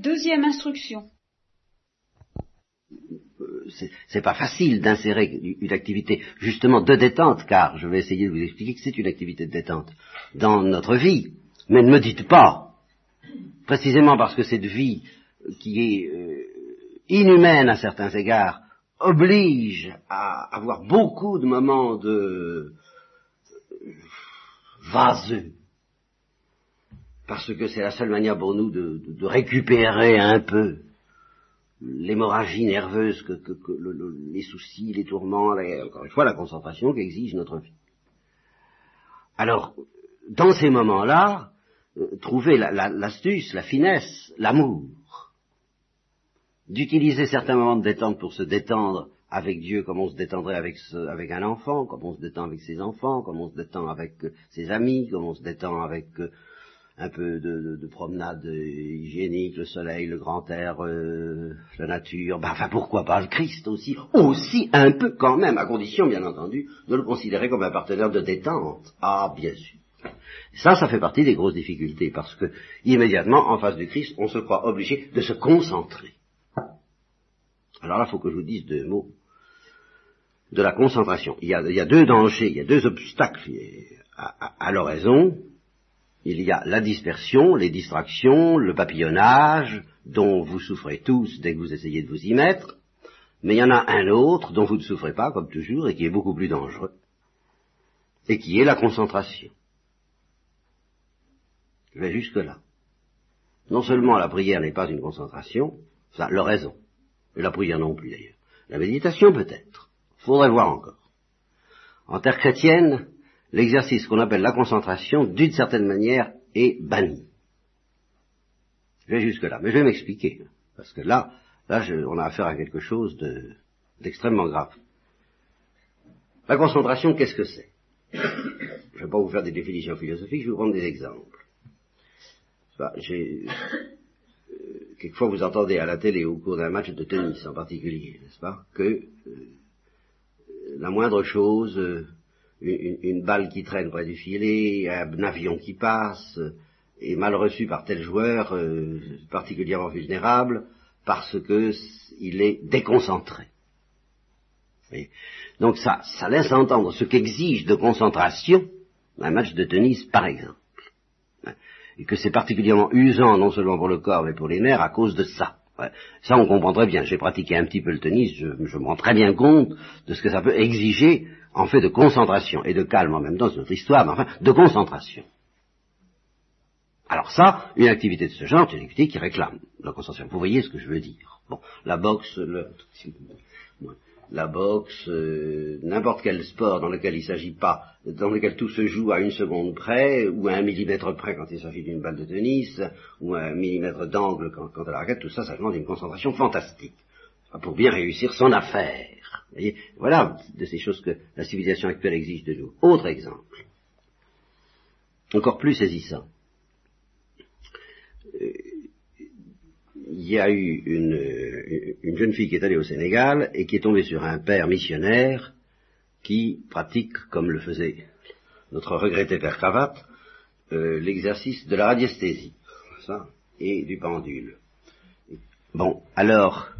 Deuxième instruction. Euh, c'est pas facile d'insérer une activité justement de détente, car je vais essayer de vous expliquer que c'est une activité de détente dans notre vie. Mais ne me dites pas, précisément parce que cette vie qui est euh, inhumaine à certains égards oblige à avoir beaucoup de moments de vaseux, parce que c'est la seule manière pour nous de, récupérer un peu l'hémorragie nerveuse les soucis, les tourments, encore une fois la concentration qu'exige notre vie. Alors, dans ces moments-là, euh, trouver l'astuce, la, finesse, l'amour, d'utiliser certains moments de détente pour se détendre avec Dieu comme on se détendrait avec, avec un enfant, comme on se détend avec ses enfants, comme on se détend avec euh, ses amis, comme on se détend avec euh, un peu de, promenade hygiénique, le soleil, le grand air, la nature, ben, enfin pourquoi pas le Christ aussi, aussi un peu quand même, à condition bien entendu de le considérer comme un partenaire de détente. Ah bien sûr. Ça, ça fait partie des grosses difficultés, parce que immédiatement, en face du Christ, on se croit obligé de se concentrer. Alors là, il faut que je vous dise deux mots de la concentration. Il y a, deux dangers, il y a deux obstacles à, l'oraison. Il y a la dispersion, les distractions, le papillonnage, dont vous souffrez tous dès que vous essayez de vous y mettre, mais il y en a un autre dont vous ne souffrez pas, comme toujours, et qui est beaucoup plus dangereux, et qui est la concentration. Je vais jusque-là. Non seulement la prière n'est pas une concentration, ça, l'oraison, et la prière non plus d'ailleurs. La méditation peut-être. Faudrait voir encore. En terre chrétienne, l'exercice qu'on appelle la concentration, d'une certaine manière, est banni. Je vais jusque-là, mais je vais m'expliquer, parce que là, là, on a affaire à quelque chose d'extrêmement grave. La concentration, qu'est-ce que c'est? Je ne vais pas vous faire des définitions philosophiques, je vais vous prendre des exemples. j'ai, quelquefois vous entendez à la télé au cours d'un match de tennis en particulier, n'est-ce pas, que euh, la moindre chose, euh, une, balle qui traîne près du filet, un avion qui passe, euh, est mal reçu par tel joueur particulièrement vulnérable parce que il est déconcentré. Donc ça, ça laisse entendre ce qu'exige de concentration un match de tennis, par exemple et que c'est particulièrement usant non seulement pour le corps mais pour les nerfs à cause de ça. Ça, on comprend très bien. J'ai pratiqué un petit peu le tennis, je, me rends très bien compte de ce que ça peut exiger en fait de concentration et de calme en même temps, c'est notre histoire, mais enfin, de concentration. Alors ça, une activité de ce genre, c'est une activité qui réclame la concentration. Vous voyez ce que je veux dire. Bon, la boxe, le la boxe, euh, n'importe quel sport dans lequel il ne s'agit pas, dans lequel tout se joue à une seconde près, ou à un millimètre près quand il s'agit d'une balle de tennis, ou à un millimètre d'angle quand, quand à la raquette, tout ça, ça demande une concentration fantastique pour bien réussir son affaire. Voilà de ces choses que la civilisation actuelle exige de nous. Autre exemple, encore plus saisissant. Euh, il y a eu une, jeune fille qui est allée au Sénégal et qui est tombée sur un père missionnaire qui pratique, comme le faisait notre regretté père Cravate, euh, l'exercice de la radiesthésie et du pendule. Bon, alors,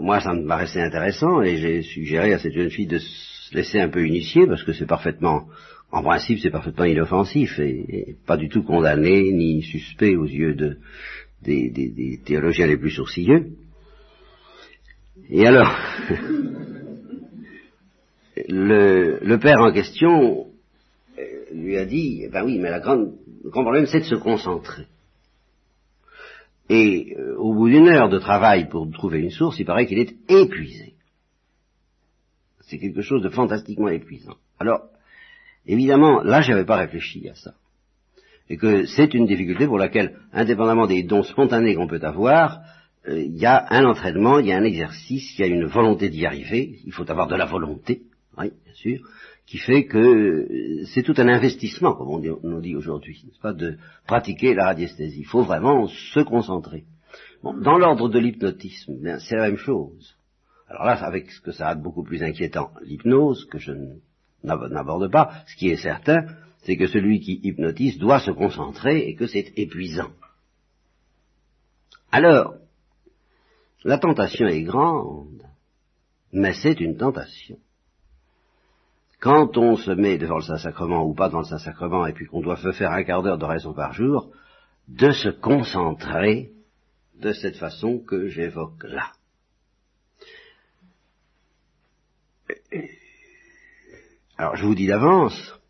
moi ça me paraissait intéressant et j'ai suggéré à cette jeune fille de se laisser un peu initier parce que c'est parfaitement, en principe c'est parfaitement inoffensif et, pas du tout condamné ni suspect aux yeux de, des, théologiens les plus sourcilleux. Et alors, le, père en question euh, lui a dit, eh ben oui, mais la grande, le grand problème c'est de se concentrer. Et euh, au bout d'une heure de travail pour trouver une source, il paraît qu'il est épuisé. C'est quelque chose de fantastiquement épuisant. Alors, évidemment, là, je n'avais pas réfléchi à ça et que c'est une difficulté pour laquelle, indépendamment des dons spontanés qu'on peut avoir, euh, il y a un entraînement, il y a un exercice, il y a une volonté d'y arriver, il faut avoir de la volonté, oui, bien sûr, qui fait que euh, c'est tout un investissement, comme on dit, dit aujourd'hui, n'est-ce pas, de pratiquer la radiesthésie. Il faut vraiment se concentrer. Bon, dans l'ordre de l'hypnotisme, c'est la même chose. Alors là, avec ce que ça a de beaucoup plus inquiétant, l'hypnose, que je n'aborde pas, ce qui est certain, c'est que celui qui hypnotise doit se concentrer et que c'est épuisant. Alors, la tentation est grande, mais c'est une tentation. Quand on se met devant le Saint-Sacrement ou pas devant le Saint-Sacrement et puis qu'on doit faire un quart d'heure d'oraison par jour, de se concentrer de cette façon que j'évoque là. Alors je vous dis d'avance,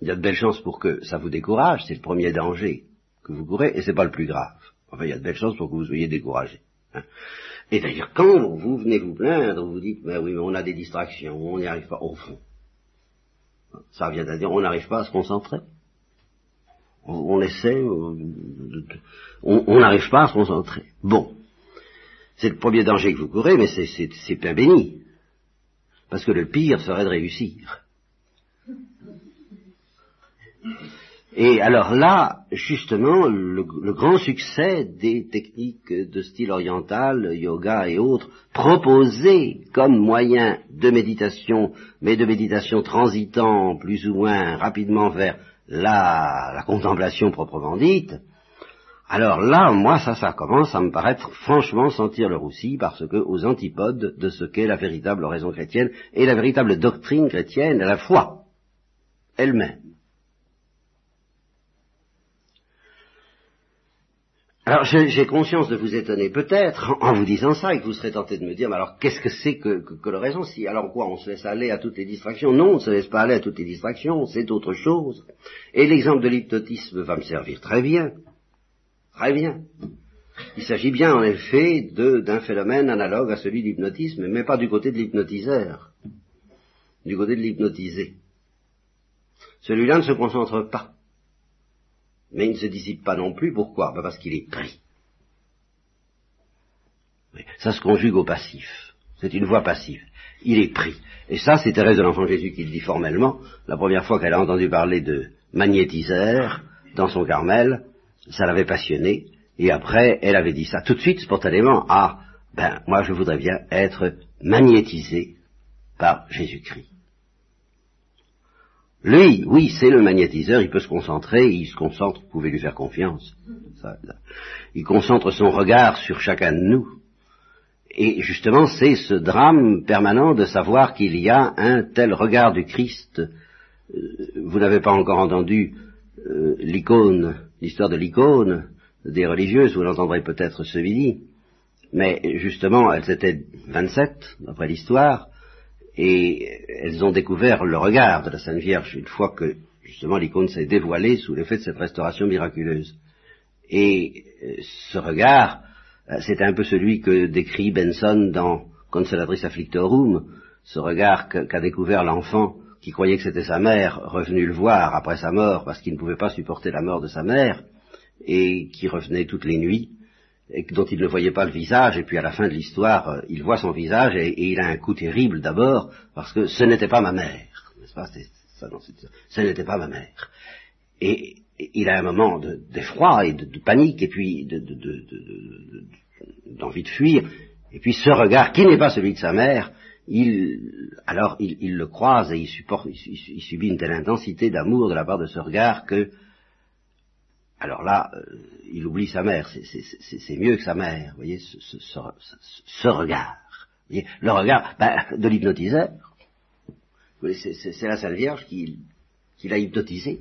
il y a de belles chances pour que ça vous décourage, c'est le premier danger que vous courez, et c'est pas le plus grave. Enfin, il y a de belles chances pour que vous soyez découragé. Hein. Et d'ailleurs, quand vous venez vous plaindre, vous dites, ben oui, mais on a des distractions, on n'y arrive pas, au fond. Ça vient à dire, on n'arrive pas à se concentrer. On, essaie, on n'arrive pas à se concentrer. Bon. C'est le premier danger que vous courez, mais c'est bien béni. Parce que le pire serait de réussir. Et alors là, justement, le, grand succès des techniques de style oriental, yoga et autres, proposées comme moyen de méditation, mais de méditation transitant plus ou moins rapidement vers la, la contemplation proprement dite, alors là, moi, ça, ça commence à me paraître franchement sentir le roussi, parce que aux antipodes de ce qu'est la véritable raison chrétienne et la véritable doctrine chrétienne, la foi elle-même. Alors j'ai conscience de vous étonner peut-être en vous disant ça et que vous serez tenté de me dire, mais alors qu'est-ce que c'est que, que, l'oraison si Alors quoi, on se laisse aller à toutes les distractions? Non, on ne se laisse pas aller à toutes les distractions, c'est autre chose. Et l'exemple de l'hypnotisme va me servir très bien. Très bien. Il s'agit bien en effet d'un phénomène analogue à celui de l'hypnotisme, mais pas du côté de l'hypnotiseur, du côté de l'hypnotisé. Celui-là ne se concentre pas mais il ne se dissipe pas non plus. Pourquoi? Ben Parce qu'il est pris. Ça se conjugue au passif. C'est une voix passive. Il est pris. Et ça, c'est Thérèse de l'Enfant Jésus qui le dit formellement. La première fois qu'elle a entendu parler de magnétiseur dans son Carmel, ça l'avait passionné. Et après, elle avait dit ça tout de suite, spontanément. Ah, ben, moi, je voudrais bien être magnétisé par Jésus-Christ. Lui, oui, c'est le magnétiseur, il peut se concentrer, il se concentre, vous pouvez lui faire confiance. il concentre son regard sur chacun de nous. Et justement, c'est ce drame permanent de savoir qu'il y a un tel regard du Christ. Euh, vous n'avez pas encore entendu euh, l'icône, l'histoire de l'icône des religieuses, vous l'entendrez peut-être ce midi, mais justement, elles étaient 27, d'après l'histoire, et elles ont découvert le regard de la Sainte Vierge une fois que justement l'icône s'est dévoilée sous l'effet de cette restauration miraculeuse. Et euh, ce regard, euh, c'est un peu celui que décrit Benson dans Consolatris Afflictorum, ce regard qu'a découvert l'enfant qui croyait que c'était sa mère, revenu le voir après sa mort parce qu'il ne pouvait pas supporter la mort de sa mère, et qui revenait toutes les nuits, dont il ne voyait pas le visage, et puis à la fin de l'histoire, euh, il voit son visage, et, il a un coup terrible d'abord, parce que ce n'était pas ma mère, n'est-ce Ce n'était pas ma mère. Et, il a un moment d'effroi et de, panique, et puis d'envie de, fuir, et puis ce regard, qui n'est pas celui de sa mère, il, alors il, le croise et il, supporte, il subit une telle intensité d'amour de la part de ce regard que alors là, euh, il oublie sa mère, c'est mieux que sa mère, vous voyez, ce, regard. le regard ben, de l'hypnotiseur. C'est la Sainte Vierge qui, l'a hypnotisé,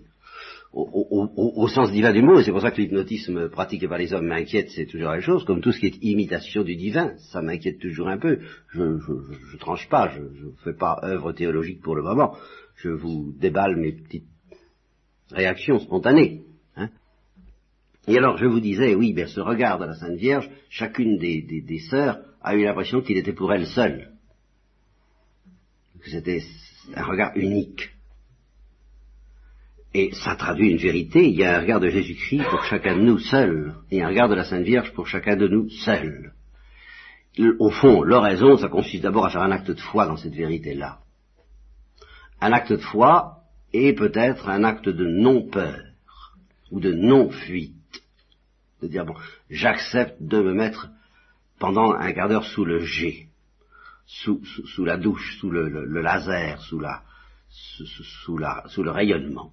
au, sens divin du mot, et c'est pour ça que l'hypnotisme pratiqué par les hommes m'inquiète, c'est toujours la chose, comme tout ce qui est imitation du divin, ça m'inquiète toujours un peu. Je ne tranche pas, je ne fais pas œuvre théologique pour le moment, je vous déballe mes petites réactions spontanées. Et alors je vous disais, oui, bien ce regard de la Sainte Vierge, chacune des, sœurs a eu l'impression qu'il était pour elle seule. Que c'était un regard unique. Et ça traduit une vérité, il y a un regard de Jésus-Christ pour chacun de nous seul, et un regard de la Sainte Vierge pour chacun de nous seul. Au fond, l'oraison, ça consiste d'abord à faire un acte de foi dans cette vérité-là. Un acte de foi et peut-être un acte de non-peur ou de non-fuite de dire, bon, j'accepte de me mettre pendant un quart d'heure sous le G, sous, sous, la douche, sous le, laser, sous, la, sous, la, sous le rayonnement,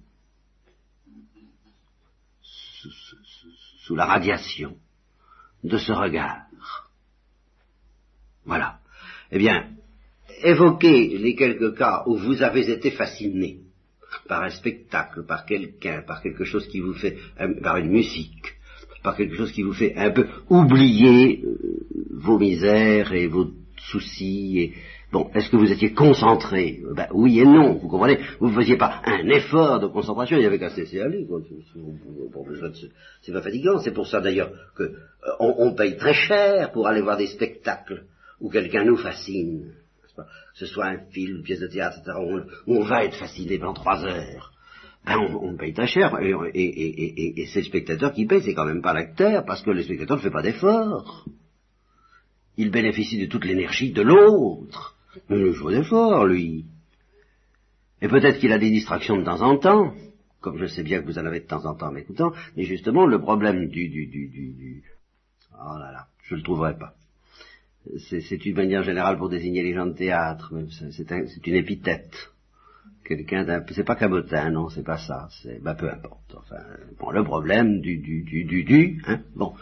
sous, la radiation de ce regard. Voilà. Eh bien, évoquez les quelques cas où vous avez été fasciné par un spectacle, par quelqu'un, par quelque chose qui vous fait, euh, par une musique, par quelque chose qui vous fait un peu oublier euh, vos misères et vos soucis et Bon, est-ce que vous étiez concentré? Ben, Oui et non, vous comprenez? Vous ne faisiez pas un effort de concentration, il n'y avait qu'à se laisser aller. C'est pas fatigant, c'est pour ça d'ailleurs qu'on euh, on paye très cher pour aller voir des spectacles où quelqu'un nous fascine. Que ce soit un film, une pièce de théâtre, etc., où on, va être fasciné pendant trois heures. Ben, on, paye très cher, et, et, et c'est le spectateur qui paye, c'est quand même pas l'acteur, parce que le spectateur ne fait pas d'effort. Il bénéficie de toute l'énergie de l'autre. Mais le jour d'effort, lui. Et peut-être qu'il a des distractions de temps en temps, comme je sais bien que vous en avez de temps en temps en m'écoutant, mais justement, le problème du, du, du, du, Oh là là, je le trouverai pas. C'est une manière générale pour désigner les gens de théâtre, c'est une épithète. Quelqu'un d'un... C'est pas cabotin, non, c'est pas ça, c'est... Bah, peu importe. Enfin, bon, le problème du, du, du, du, hein, bon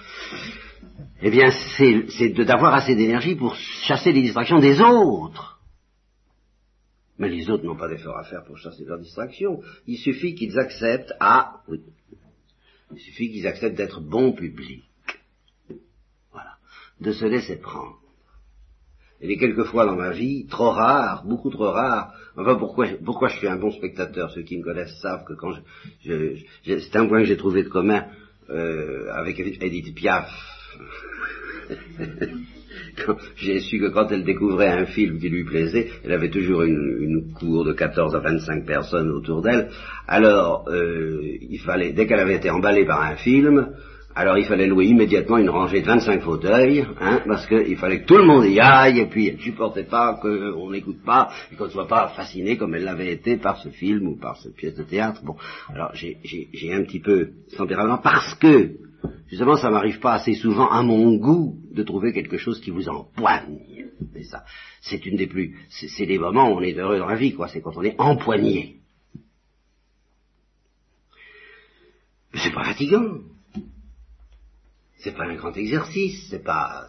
eh bien, c'est d'avoir assez d'énergie pour chasser les distractions des autres. Mais les autres n'ont pas d'effort à faire pour chasser leurs distractions. Il suffit qu'ils acceptent à, oui, il suffit qu'ils acceptent d'être bon public. Voilà. De se laisser prendre. Et les quelques fois dans ma vie, trop rare, beaucoup trop rare, enfin pourquoi, pourquoi je suis un bon spectateur, ceux qui me connaissent savent que quand je, c'est un point que j'ai trouvé de commun euh, avec Edith Piaf, j'ai su que quand elle découvrait un film qui lui plaisait, elle avait toujours une, cour de 14 à 25 personnes autour d'elle. Alors, euh, il fallait, dès qu'elle avait été emballée par un film, alors il fallait louer immédiatement une rangée de 25 fauteuils, hein, parce qu'il fallait que tout le monde y aille, et puis elle supportait pas qu'on n'écoute pas, et qu'on ne soit pas fasciné comme elle l'avait été par ce film ou par cette pièce de théâtre. Bon, alors j'ai un petit peu tempérament parce que Justement, ça m'arrive pas assez souvent à mon goût de trouver quelque chose qui vous empoigne. C'est. C'est une des plus, c'est des moments où on est heureux dans la vie, quoi. C'est quand on est empoigné. C'est pas fatigant. C'est pas un grand exercice. C'est pas,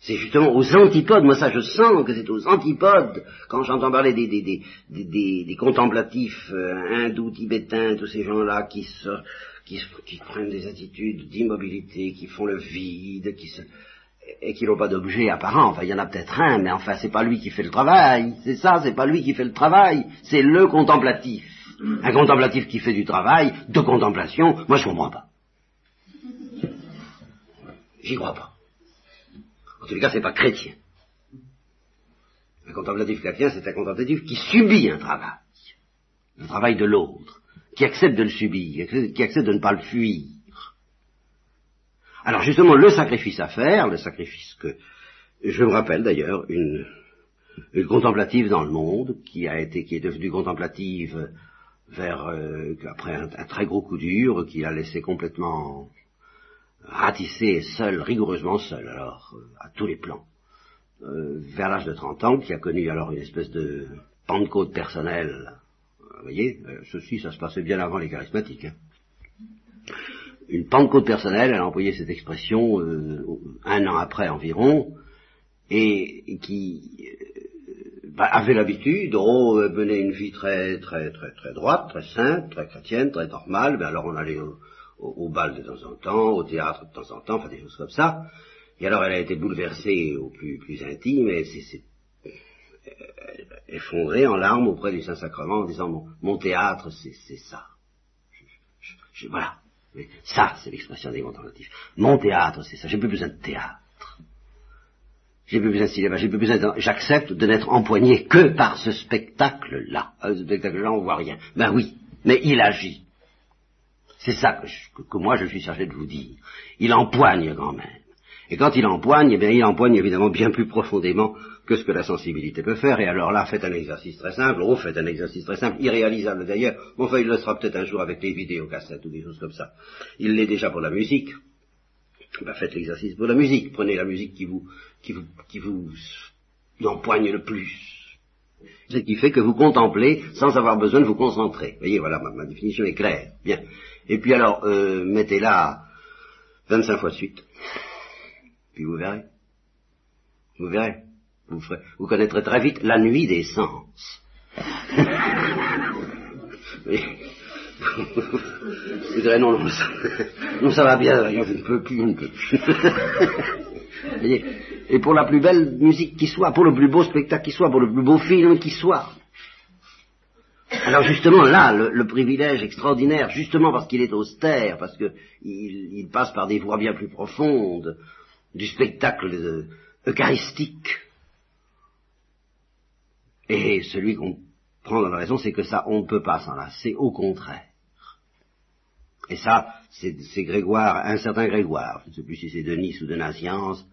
c'est justement aux antipodes. Moi, ça, je sens que c'est aux antipodes. Quand j'entends parler des, des, des, des, contemplatifs euh, hindous, tibétains, tous ces gens-là qui se, qui, prennent des attitudes d'immobilité, qui font le vide, qui se, et qui n'ont pas d'objet apparent. Enfin, il y en a peut-être un, mais enfin, c'est pas lui qui fait le travail. C'est ça, c'est pas lui qui fait le travail. C'est le contemplatif. Un contemplatif qui fait du travail, de contemplation, moi je comprends pas. J'y crois pas. En tous les cas, c'est pas chrétien. Un contemplatif chrétien, c'est un contemplatif qui subit un travail. Le travail de l'autre qui accepte de le subir, qui accepte de ne pas le fuir. Alors justement, le sacrifice à faire, le sacrifice que, je me rappelle d'ailleurs, une, contemplative dans le monde, qui a été, qui est devenue contemplative vers, euh, après un, très gros coup dur, qui l'a laissé complètement ratisser seul, rigoureusement seul, alors, euh, à tous les plans, euh, vers l'âge de 30 ans, qui a connu alors une espèce de pentecôte personnelle vous voyez, euh, ceci, ça se passait bien avant les charismatiques. Hein. Une pentecôte personnelle, elle a employé cette expression euh, un an après environ, et, qui euh, bah, avait l'habitude, oh, mener une vie très, très, très, très droite, très sainte, très chrétienne, très normale. Ben alors on allait bal de temps en temps, au théâtre de temps en temps, enfin des choses comme ça. Et alors elle a été bouleversée au plus, plus intime, et c'est effondré en larmes auprès du Saint-Sacrement en disant mon, théâtre, c'est ça. voilà. Mais ça, c'est l'expression des contemplatifs. Mon théâtre, c'est ça. J'ai plus besoin de théâtre. J'ai plus besoin de cinéma. J'ai plus besoin J'accepte de n'être empoigné que par ce spectacle-là. Ah, ce spectacle-là, on voit rien. Ben oui, mais il agit. C'est ça que, moi je suis chargé de vous dire. Il empoigne quand même. Et quand il empoigne, eh bien il empoigne évidemment bien plus profondément que ce que la sensibilité peut faire, et alors là, faites un exercice très simple, oh, faites un exercice très simple, irréalisable d'ailleurs, enfin, il le sera peut-être un jour avec les vidéos cassettes ou des choses comme ça. Il l'est déjà pour la musique. Ben, faites l'exercice pour la musique, prenez la musique qui vous, qui vous, qui vous empoigne le plus. Ce qui fait que vous contemplez sans avoir besoin de vous concentrer. Vous voyez, voilà, ma, définition est claire. Bien. Et puis alors, euh, mettez-la 25 fois de suite. Puis vous verrez. Vous verrez. Vous, ferez, vous connaîtrez très vite la nuit des sens. vous direz non, non, ça, non, ça va bien, je ne peux plus, je ne peux plus. Et pour la plus belle musique qui soit, pour le plus beau spectacle qui soit, pour le plus beau film qui soit. Alors justement là, le, privilège extraordinaire, justement parce qu'il est austère, parce qu'il il passe par des voies bien plus profondes du spectacle eucharistique, et celui qu'on prend dans la raison, c'est que ça, on ne peut pas s'en lasser, au contraire. Et ça, c'est Grégoire, un certain Grégoire, je ne sais plus si c'est Denis ou de Naziance,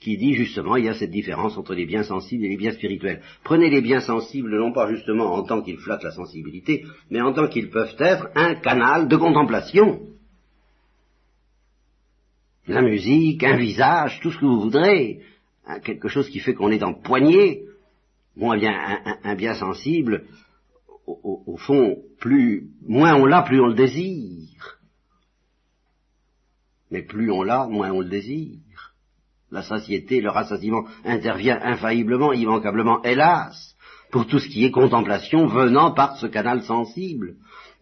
qui dit justement il y a cette différence entre les biens sensibles et les biens spirituels. Prenez les biens sensibles non pas justement en tant qu'ils flattent la sensibilité, mais en tant qu'ils peuvent être un canal de contemplation. La musique, un visage, tout ce que vous voudrez, hein, quelque chose qui fait qu'on est empoigné. Bon, eh bien, un, bien sensible, au, au, fond, plus, moins on l'a, plus on le désire. Mais plus on l'a, moins on le désire. La satiété, le rassasiement intervient infailliblement, immanquablement, hélas, pour tout ce qui est contemplation venant par ce canal sensible.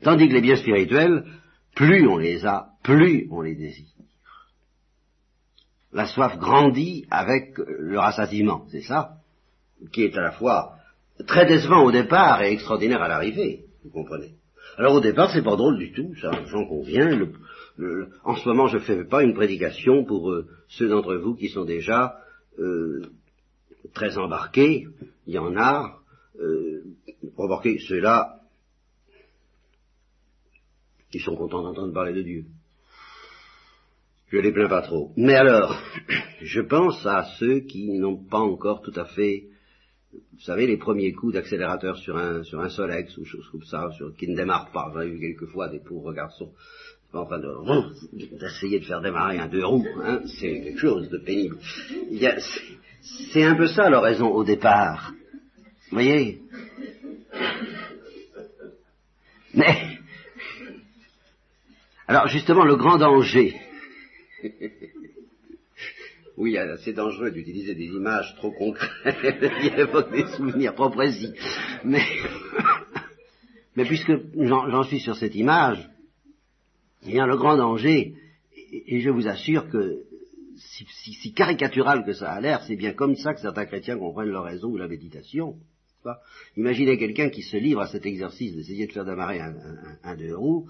Tandis que les biens spirituels, plus on les a, plus on les désire. La soif grandit avec le rassasiement, c'est ça, qui est à la fois très décevant au départ et extraordinaire à l'arrivée, vous comprenez. Alors au départ, c'est pas drôle du tout, ça, j'en conviens, le, en ce moment, je ne fais pas une prédication pour euh, ceux d'entre vous qui sont déjà euh, très embarqués. Il y en a. Euh, ceux-là, qui sont contents d'entendre parler de Dieu. Je les plains pas trop. Mais alors, je pense à ceux qui n'ont pas encore tout à fait, vous savez, les premiers coups d'accélérateur sur un, sur un Solex ou choses comme ça, sur, qui ne démarrent pas. J'en ai vu quelquefois des pauvres garçons enfin d'essayer de faire démarrer un deux roues, hein, c'est quelque chose de pénible. C'est un peu ça l'oraison au départ. Vous voyez? Mais, alors justement, le grand danger, oui, c'est dangereux d'utiliser des images trop concrètes qui évoquent des souvenirs trop précis. Mais, mais puisque j'en suis sur cette image, a le grand danger, et, je vous assure que si, caricatural que ça a l'air, c'est bien comme ça que certains chrétiens comprennent l'oraison ou la méditation. Imaginez quelqu'un qui se livre à cet exercice d'essayer de faire démarrer un, un, deux roues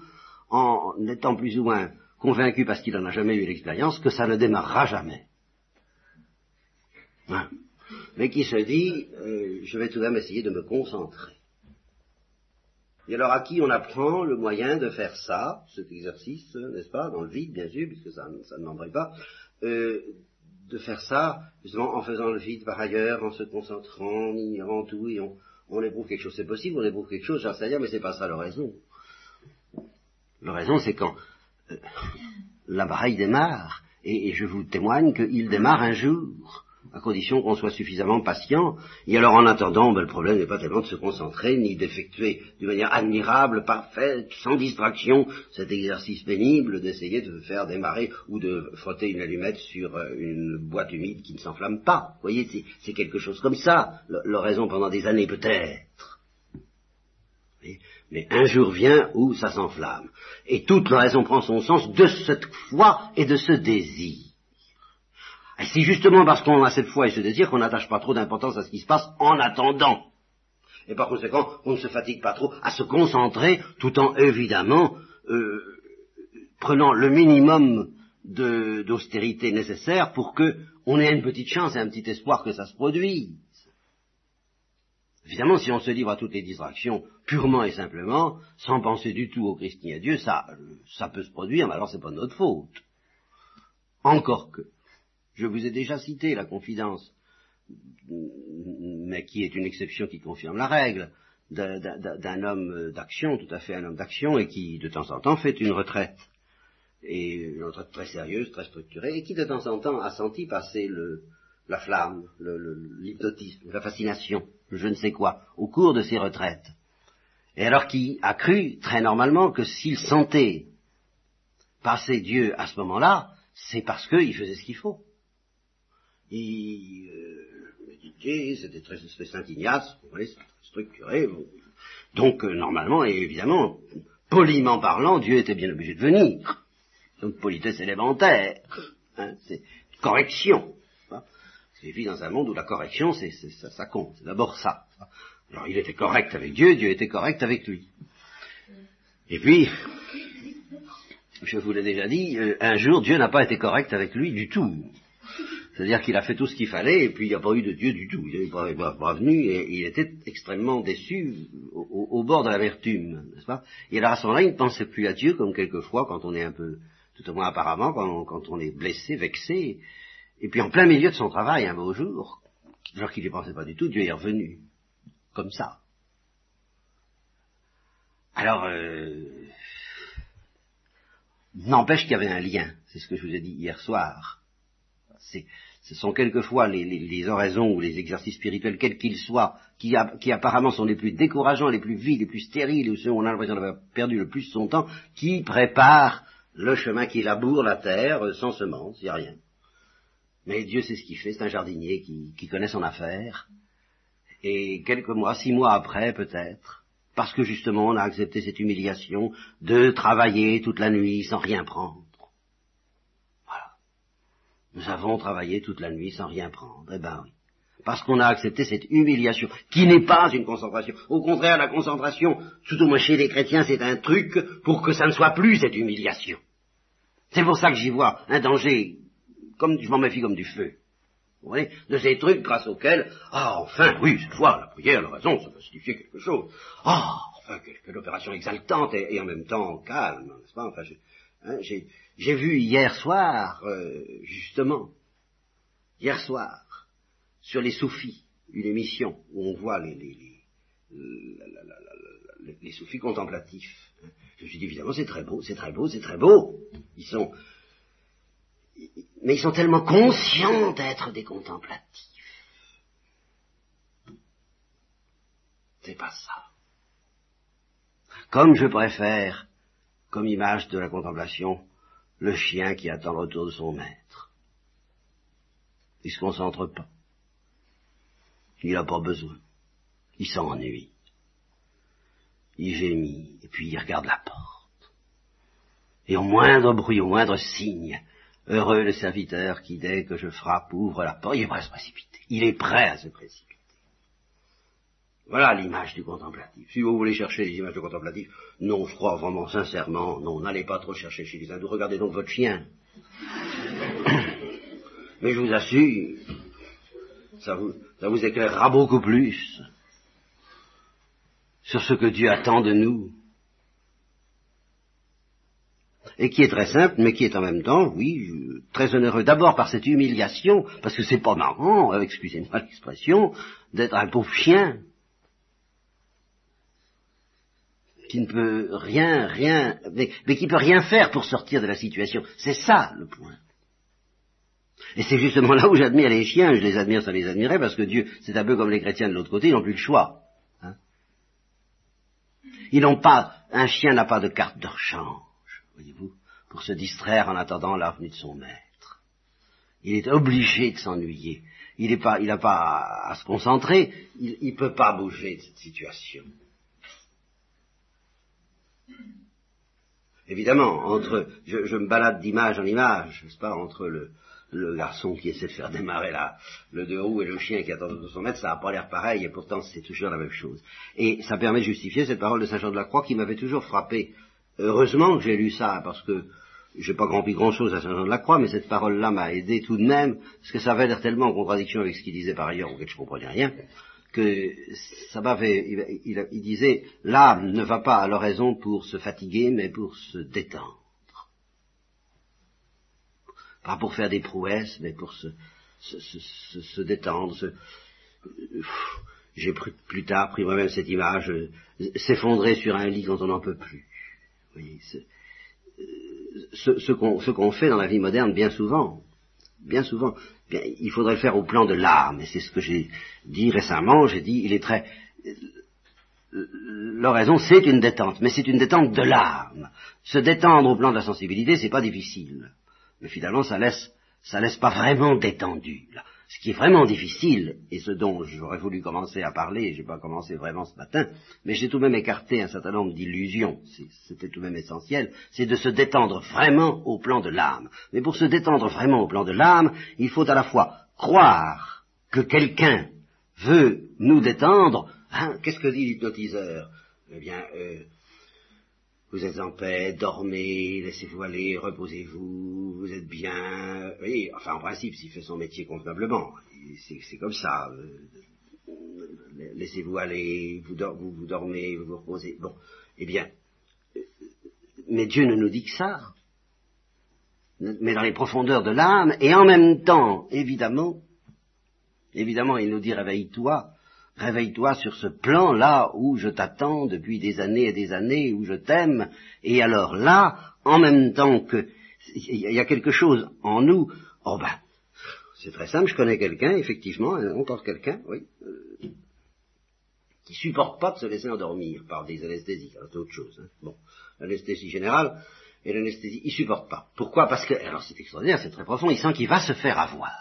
en étant plus ou moins convaincu, parce qu'il n'en a jamais eu l'expérience, que ça ne démarrera jamais. Hein? Mais qui se dit, euh, je vais tout de même essayer de me concentrer. Et alors à qui on apprend le moyen de faire ça, cet exercice, n'est-ce pas, dans le vide bien sûr, puisque ça, ne m'embrouille pas, euh, de faire ça justement en faisant le vide par ailleurs, en se concentrant, en ignorant tout, et on, éprouve quelque chose. C'est possible, on éprouve quelque chose, j'en sais rien, mais c'est pas ça l'oraison. L'oraison, c'est quand euh, l'appareil démarre, et je vous témoigne qu'il démarre un jour à condition qu'on soit suffisamment patient. Et alors en attendant, ben, le problème n'est pas tellement de se concentrer, ni d'effectuer d'une manière admirable, parfaite, sans distraction, cet exercice pénible d'essayer de faire démarrer ou de frotter une allumette sur euh, une boîte humide qui ne s'enflamme pas. Vous voyez, c'est quelque chose comme ça, l'oraison pendant des années peut-être. Mais un jour vient où ça s'enflamme. Et toute l'oraison prend son sens de cette foi et de ce désir. C'est justement parce qu'on a cette foi et ce désir qu'on n'attache pas trop d'importance à ce qui se passe en attendant. Et par conséquent, on ne se fatigue pas trop à se concentrer, tout en évidemment euh, prenant le minimum d'austérité nécessaire pour que on ait une petite chance et un petit espoir que ça se produise. Évidemment, si on se livre à toutes les distractions purement et simplement, sans penser du tout au Christ ni à Dieu, ça, ça peut se produire, mais alors c'est pas notre faute. Encore que. Je vous ai déjà cité la confidence, mais qui est une exception qui confirme la règle, d'un homme d'action, tout à fait un homme d'action, et qui de temps en temps fait une retraite. Et une retraite très sérieuse, très structurée, et qui de temps en temps a senti passer la flamme, l'hypnotisme, la fascination, je ne sais quoi, au cours de ses retraites. Et alors qui a cru très normalement que s'il sentait passer Dieu à ce moment-là, c'est parce qu'il faisait ce qu'il faut. Il euh, c'était très, Saint Ignace, vous voyez, structuré. Donc, euh, normalement, et évidemment, poliment parlant, Dieu était bien obligé de venir. Donc, politesse élémentaire, hein, c'est correction. Il vit dans un monde où la correction, c'est, ça, ça compte, c'est d'abord ça. Alors, il était correct avec Dieu, Dieu était correct avec lui. Et puis, je vous l'ai déjà dit, euh, un jour, Dieu n'a pas été correct avec lui du tout. C'est-à-dire qu'il a fait tout ce qu'il fallait, et puis il n'y a pas eu de Dieu du tout. Il n'est pas, venu, et il était extrêmement déçu au, bord de l'amertume, n'est-ce pas? Et alors à ce moment-là, il ne pensait plus à Dieu, comme quelquefois, quand on est un peu, tout au moins apparemment, quand on, est blessé, vexé, et puis en plein milieu de son travail, un beau jour, alors qu'il n'y pensait pas du tout, Dieu est revenu, comme ça. Alors, euh, n'empêche qu'il y avait un lien, c'est ce que je vous ai dit hier soir. C'est ce sont quelquefois les, oraisons ou les exercices spirituels, quels qu'ils soient, qui, apparemment sont les plus décourageants, les plus vides, les plus stériles, ou ceux où on a l'impression d'avoir perdu le plus son temps, qui préparent le chemin qui laboure la terre euh, sans semence, il n'y a rien. Mais Dieu sait ce qu'il fait, c'est un jardinier qui, qui connaît son affaire. Et quelques mois, six mois après peut-être, parce que justement on a accepté cette humiliation de travailler toute la nuit sans rien prendre, nous avons travaillé toute la nuit sans rien prendre. Eh ben oui. Parce qu'on a accepté cette humiliation, qui n'est pas une concentration. Au contraire, la concentration, tout au moins chez les chrétiens, c'est un truc pour que ça ne soit plus cette humiliation. C'est pour ça que j'y vois un danger, comme je m'en méfie comme du feu. Vous voyez, de ces trucs grâce auxquels, ah, enfin, oui, cette fois, la prière, la raison, ça peut signifier quelque chose. Ah, enfin, quelle, opération exaltante et, en même temps calme, n'est-ce pas? Enfin, hein, j'ai vu hier soir, euh, justement, hier soir, sur les soufis, une émission où on voit les, les, les, soufis contemplatifs. Je me suis dit, évidemment, c'est très beau, c'est très beau, c'est très beau. Ils sont, mais ils sont tellement conscients d'être des contemplatifs. C'est pas ça. Comme je préfère, comme image de la contemplation, le chien qui attend le retour de son maître. Il se concentre pas. Il n'a pas besoin. Il s'ennuie. Il gémit, et puis il regarde la porte. Et au moindre bruit, au moindre signe, heureux le serviteur qui, dès que je frappe, ouvre la porte, il est prêt à se précipiter. Il est prêt à se précipiter. Voilà l'image du contemplatif. Si vous voulez chercher les images du contemplatif, non, je crois vraiment sincèrement, non, n'allez pas trop chercher chez les hindous, regardez donc votre chien. Mais je vous assure, ça vous, éclairera beaucoup plus sur ce que Dieu attend de nous. Et qui est très simple, mais qui est en même temps, oui, très onéreux. D'abord par cette humiliation, parce que c'est pas marrant, excusez-moi l'expression, d'être un pauvre chien qui ne peut rien, rien, mais, mais qui peut rien faire pour sortir de la situation. C'est ça le point. Et c'est justement là où j'admire les chiens, je les admire sans les admirer, parce que Dieu, c'est un peu comme les chrétiens de l'autre côté, ils n'ont plus le choix. Hein. Ils n'ont pas, un chien n'a pas de carte de rechange, voyez-vous, pour se distraire en attendant la venue de son maître. Il est obligé de s'ennuyer. Il n'a pas, il pas à, se concentrer, il ne peut pas bouger de cette situation. Évidemment, entre, je, me balade d'image en image, n'est-ce pas, entre le, garçon qui essaie de faire démarrer la, le deux roues et le chien qui attend de son maître, ça n'a pas l'air pareil, et pourtant c'est toujours la même chose. Et ça permet de justifier cette parole de Saint Jean de la Croix qui m'avait toujours frappé. Heureusement que j'ai lu ça, parce que j'ai pas compris grand chose à Saint Jean de la Croix, mais cette parole-là m'a aidé tout de même, parce que ça avait l'air tellement en contradiction avec ce qu'il disait par ailleurs, auquel je comprenais rien que ça m'avait, il, il, disait, l'âme ne va pas à l'oraison pour se fatiguer, mais pour se détendre. Pas pour faire des prouesses, mais pour se, se, se, se détendre. J'ai plus tard pris moi-même cette image, euh, s'effondrer sur un lit quand on n'en peut plus. Vous voyez, ce, ce qu'on fait dans la vie moderne bien souvent, bien souvent, il faudrait le faire au plan de l'âme, et c'est ce que j'ai dit récemment, j'ai dit, il est très... L'oraison, c'est une détente, mais c'est une détente de l'âme. Se détendre au plan de la sensibilité, c'est pas difficile. Mais finalement, ça laisse, ça laisse pas vraiment détendu. Ce qui est vraiment difficile, et ce dont j'aurais voulu commencer à parler, j'ai pas commencé vraiment ce matin, mais j'ai tout de même écarté un certain nombre d'illusions, c'était tout de même essentiel, c'est de se détendre vraiment au plan de l'âme. Mais pour se détendre vraiment au plan de l'âme, il faut à la fois croire que quelqu'un veut nous détendre. Hein, Qu'est-ce que dit l'hypnotiseur? Eh bien, euh, vous êtes en paix, dormez, laissez-vous aller, reposez-vous, vous êtes bien. Oui, enfin, en principe, s'il fait son métier convenablement, c'est comme ça. Euh, laissez-vous aller, vous, vous, dormez, vous vous reposez. Bon, eh bien, mais Dieu ne nous dit que ça. Mais dans les profondeurs de l'âme, et en même temps, évidemment, évidemment, il nous dit réveille-toi, Réveille-toi sur ce plan-là où je t'attends depuis des années et des années, où je t'aime, et alors là, en même temps que il y a quelque chose en nous, oh ben, c'est très simple, je connais quelqu'un, effectivement, encore quelqu'un, oui, euh, qui supporte pas de se laisser endormir par des anesthésies, c'est autre chose. Hein. Bon, l'anesthésie générale et l'anesthésie, il supporte pas. Pourquoi? Parce que, alors c'est extraordinaire, c'est très profond, il sent qu'il va se faire avoir,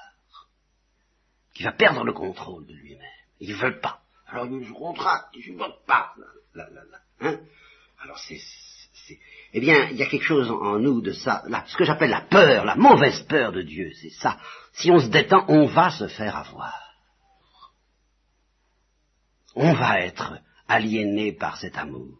qu'il va perdre le contrôle de lui-même. Ils veulent pas. Alors ils contractent, ils ne veulent pas. Hein? Alors c'est, eh bien, il y a quelque chose en nous de ça, ce que j'appelle la peur, la mauvaise peur de Dieu, c'est ça. Si on se détend, on va se faire avoir. On va être aliéné par cet amour.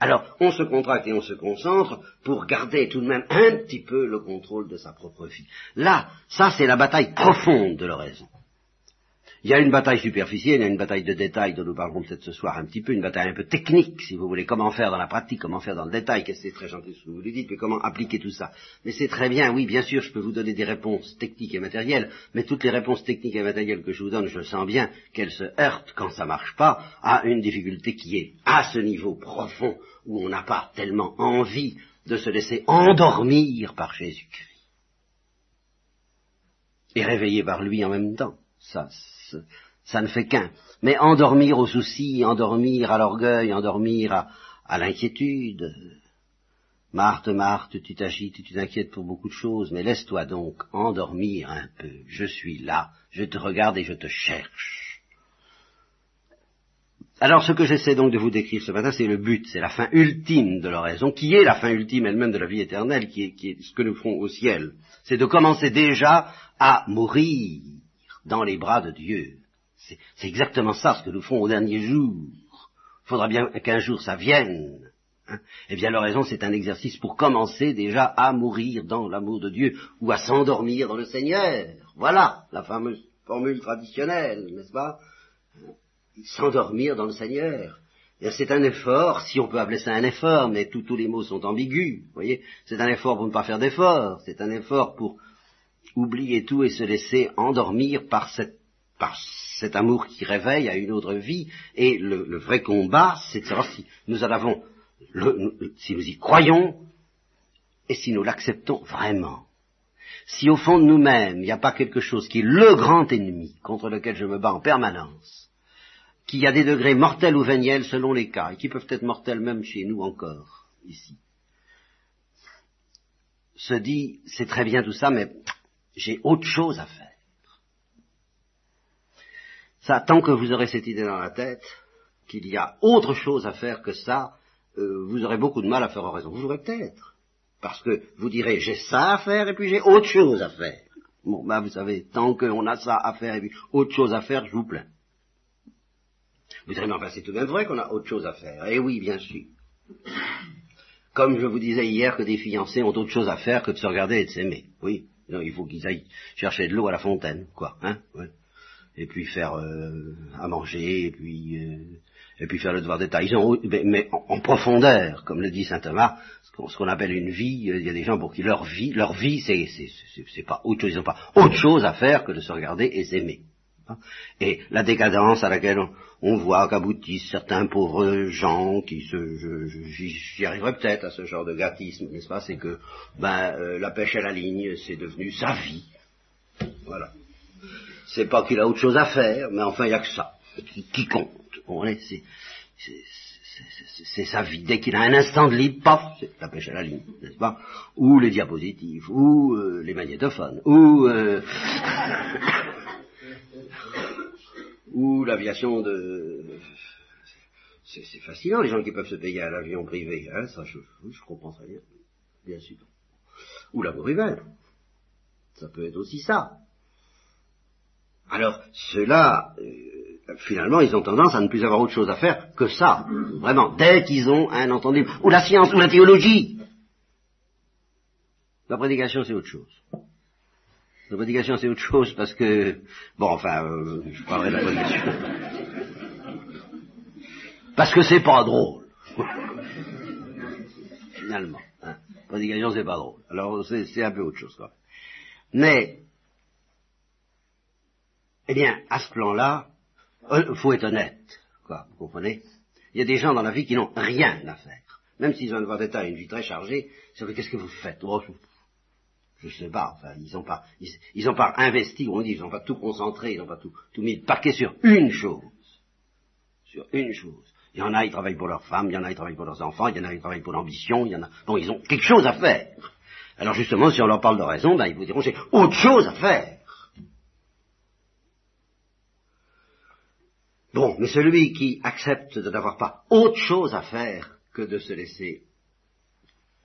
Alors, on se contracte et on se concentre pour garder tout de même un petit peu le contrôle de sa propre vie. Là, ça c'est la bataille profonde de l'oraison. Il y a une bataille superficielle, il y a une bataille de détail dont nous parlerons peut-être ce soir un petit peu, une bataille un peu technique, si vous voulez, comment faire dans la pratique, comment faire dans le détail, c'est très gentil ce que vous lui dites, mais comment appliquer tout ça. Mais c'est très bien, oui, bien sûr, je peux vous donner des réponses techniques et matérielles, mais toutes les réponses techniques et matérielles que je vous donne, je sens bien qu'elles se heurtent, quand ça marche pas, à une difficulté qui est à ce niveau profond où on n'a pas tellement envie de se laisser endormir par Jésus-Christ. Et réveiller par lui en même temps. Ça, ça ne fait qu'un. Mais endormir aux soucis, endormir à l'orgueil, endormir à, l'inquiétude. Marthe, Marthe, tu t'agites, tu t'inquiètes pour beaucoup de choses, mais laisse-toi donc endormir un peu. Je suis là, je te regarde et je te cherche. Alors ce que j'essaie donc de vous décrire ce matin, c'est le but, c'est la fin ultime de l'oraison, qui est la fin ultime elle-même de la vie éternelle, qui est, qui est ce que nous ferons au ciel. C'est de commencer déjà à mourir dans les bras de Dieu. C'est exactement ça ce que nous ferons au dernier jour. Il faudra bien qu'un jour ça vienne. Hein. eh bien, l'oraison, c'est un exercice pour commencer déjà à mourir dans l'amour de Dieu ou à s'endormir dans le Seigneur. Voilà la fameuse formule traditionnelle, n'est-ce pas? S'endormir dans le Seigneur. C'est un effort, si on peut appeler ça un effort, mais tous les mots sont ambigus, voyez, c'est un effort pour ne pas faire d'effort, c'est un effort pour oublier tout et se laisser endormir par, cet amour qui réveille à une autre vie. Et le, vrai combat, c'est de savoir si nous en avons, si nous y croyons et si nous l'acceptons vraiment. Si au fond de nous-mêmes, il n'y a pas quelque chose qui est le grand ennemi contre lequel je me bats en permanence, qui a des degrés mortels ou véniels selon les cas, et qui peuvent être mortels même chez nous encore, ici, se dit, c'est très bien tout ça, mais j'ai autre chose à faire. Ça, tant que vous aurez cette idée dans la tête, qu'il y a autre chose à faire que ça, euh, vous aurez beaucoup de mal à faire raison. Vous aurez peut-être. Parce que vous direz, j'ai ça à faire et puis j'ai autre chose à faire. Bon, ben vous savez, tant qu'on a ça à faire et puis autre chose à faire, je vous plains. Vous direz, mais enfin, c'est tout de même vrai qu'on a autre chose à faire. Eh oui, bien sûr. Comme je vous disais hier que des fiancés ont autre chose à faire que de se regarder et de s'aimer. Oui. Non, il faut qu'ils aillent chercher de l'eau à la fontaine, quoi, hein, Et puis faire euh, à manger, et puis euh, et puis faire le devoir d'État. Ils ont, mais, en, profondeur, comme le dit saint Thomas, ce qu'on appelle une vie. Euh, il y a des gens pour qui leur vie, leur vie, c'est c'est pas autre chose, ils n'ont pas autre chose à faire que de se regarder et s'aimer. Et la décadence à laquelle on voit qu'aboutissent certains pauvres gens qui se, j'y arriverai peut-être à ce genre de gâtisme, n'est-ce pas? C'est que ben euh, la pêche à la ligne, c'est devenu sa vie. Voilà. C'est pas qu'il a autre chose à faire, mais enfin il n'y a que ça qui, compte. c'est sa vie. Dès qu'il a un instant de libre, paf, c'est la pêche à la ligne, n'est-ce pas? Ou les diapositives, ou euh, les magnétophones, ou euh, l'aviation de... C'est fascinant, les gens qui peuvent se payer à l'avion privé, hein, ça je, comprends très bien, bien sûr. Ou la rivière. Ça peut être aussi ça. Alors, ceux-là, euh, finalement, ils ont tendance à ne plus avoir autre chose à faire que ça. Vraiment, dès qu'ils ont un entendu. Ou la science, ou la théologie. La prédication, c'est autre chose. La prédication, c'est autre chose parce que... Bon, enfin, euh, je parlerai de la prédication. Parce que c'est pas drôle. Finalement. Hein. La prédication, c'est pas drôle. Alors, c'est un peu autre chose, quoi. Mais, eh bien, à ce plan-là, il euh, faut être honnête, quoi, vous comprenez? Il y a des gens dans la vie qui n'ont rien à faire. Même s'ils ont un devoir d'état et une vie très chargée, c'est qu'est-ce que vous faites? Oh, Sais pas, enfin, ils n'ont pas, ils, ont pas investi, on dit, ils n'ont pas tout concentré, ils n'ont pas tout, tout mis le paquet sur une chose. Sur une chose. Il y en a, ils travaillent pour leurs femmes, il y en a, ils travaillent pour leurs enfants, il y en a, ils travaillent pour l'ambition, il y en a, bon, ils ont quelque chose à faire. Alors justement, si on leur parle de raison, ben, ils vous diront, j'ai autre chose à faire. Bon, mais celui qui accepte de n'avoir pas autre chose à faire que de se laisser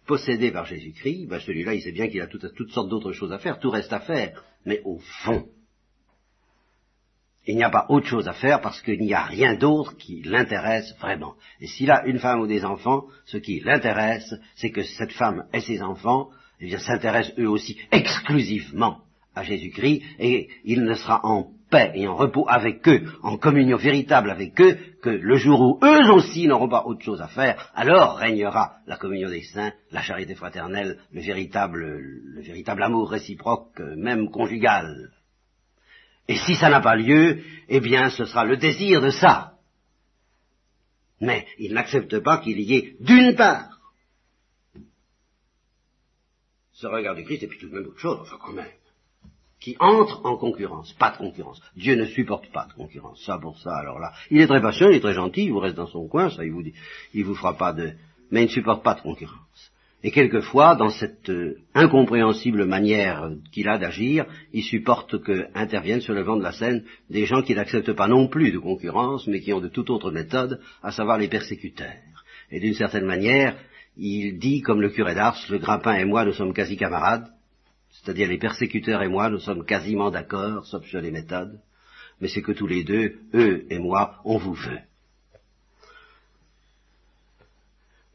posséder par Jésus-Christ, ben celui-là, il sait bien qu'il a toutes, sortes d'autres choses à faire, tout reste à faire, mais au fond, il n'y a pas autre chose à faire parce qu'il n'y a rien d'autre qui l'intéresse vraiment. Et s'il a une femme ou des enfants, ce qui l'intéresse, c'est que cette femme et ses enfants, eh s'intéressent eux aussi exclusivement à Jésus-Christ, et il ne sera en paix et en repos avec eux, en communion véritable avec eux, que le jour où eux aussi n'auront pas autre chose à faire, alors régnera la communion des saints, la charité fraternelle, le véritable, le véritable amour réciproque, même conjugal. Et si ça n'a pas lieu, eh bien ce sera le désir de ça. Mais il n'accepte pas qu'il y ait d'une part ce regard du Christ et puis tout de même autre chose, enfin quand même qui entre en concurrence. Pas de concurrence. Dieu ne supporte pas de concurrence. Ça pour ça, alors là. Il est très patient, il est très gentil, il vous reste dans son coin, ça il vous il vous fera pas de, mais il ne supporte pas de concurrence. Et quelquefois, dans cette euh, incompréhensible manière qu'il a d'agir, il supporte que interviennent sur le vent de la scène des gens qui n'acceptent pas non plus de concurrence, mais qui ont de toute autre méthode, à savoir les persécuteurs. Et d'une certaine manière, il dit, comme le curé d'Ars, le grappin et moi, nous sommes quasi camarades, c'est-à-dire les persécuteurs et moi, nous sommes quasiment d'accord, sauf sur les méthodes, mais c'est que tous les deux, eux et moi, on vous veut.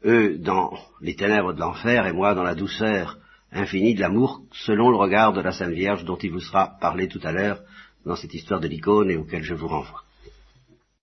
Eux dans les ténèbres de l'enfer et moi dans la douceur infinie de l'amour, selon le regard de la Sainte Vierge dont il vous sera parlé tout à l'heure dans cette histoire de l'icône et auquel je vous renvoie.